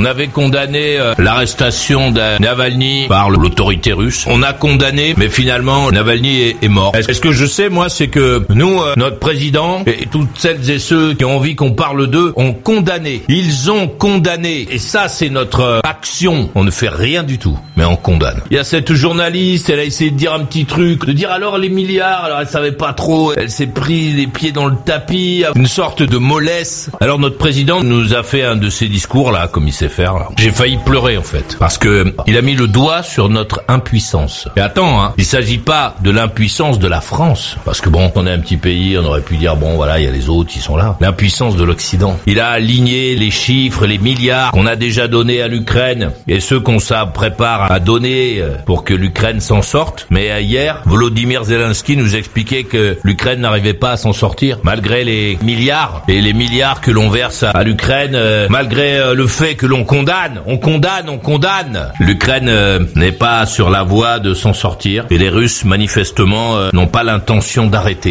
On avait condamné euh, l'arrestation de Navalny par l'autorité russe. On a condamné, mais finalement Navalny est, est mort. Est-ce que je sais, moi, c'est que nous, euh, notre président et toutes celles et ceux qui ont envie qu'on parle d'eux ont condamné. Ils ont condamné. Et ça, c'est notre euh, action. On ne fait rien du tout, mais on condamne. Il y a cette journaliste, elle a essayé de dire un petit truc, de dire alors les milliards, alors elle savait pas trop, elle s'est pris les pieds dans le tapis, une sorte de mollesse. Alors notre président nous a fait un de ces discours là, comme il sait faire. J'ai failli pleurer en fait, parce que il a mis le doigt sur notre impuissance. Et attends, hein, il s'agit pas de l'impuissance de la France, parce que bon, on est un petit pays, on aurait pu dire bon voilà, il y a les autres, ils sont là. L'impuissance de l'Occident. Il a aligné les chiffres, les milliards qu'on a déjà donnés à l'Ukraine et ceux qu'on prépare à donner euh, pour que l'Ukraine s'en sorte. Mais euh, hier, Volodymyr Zelensky nous expliquait que l'Ukraine n'arrivait pas à s'en sortir malgré les milliards et les milliards que l'on verse à l'Ukraine, euh, malgré euh, le fait que l'on condamne, on condamne, on condamne. L'Ukraine euh, n'est pas sur la voie de s'en sortir et les Russes manifestement euh, n'ont pas l'intention d'arrêter.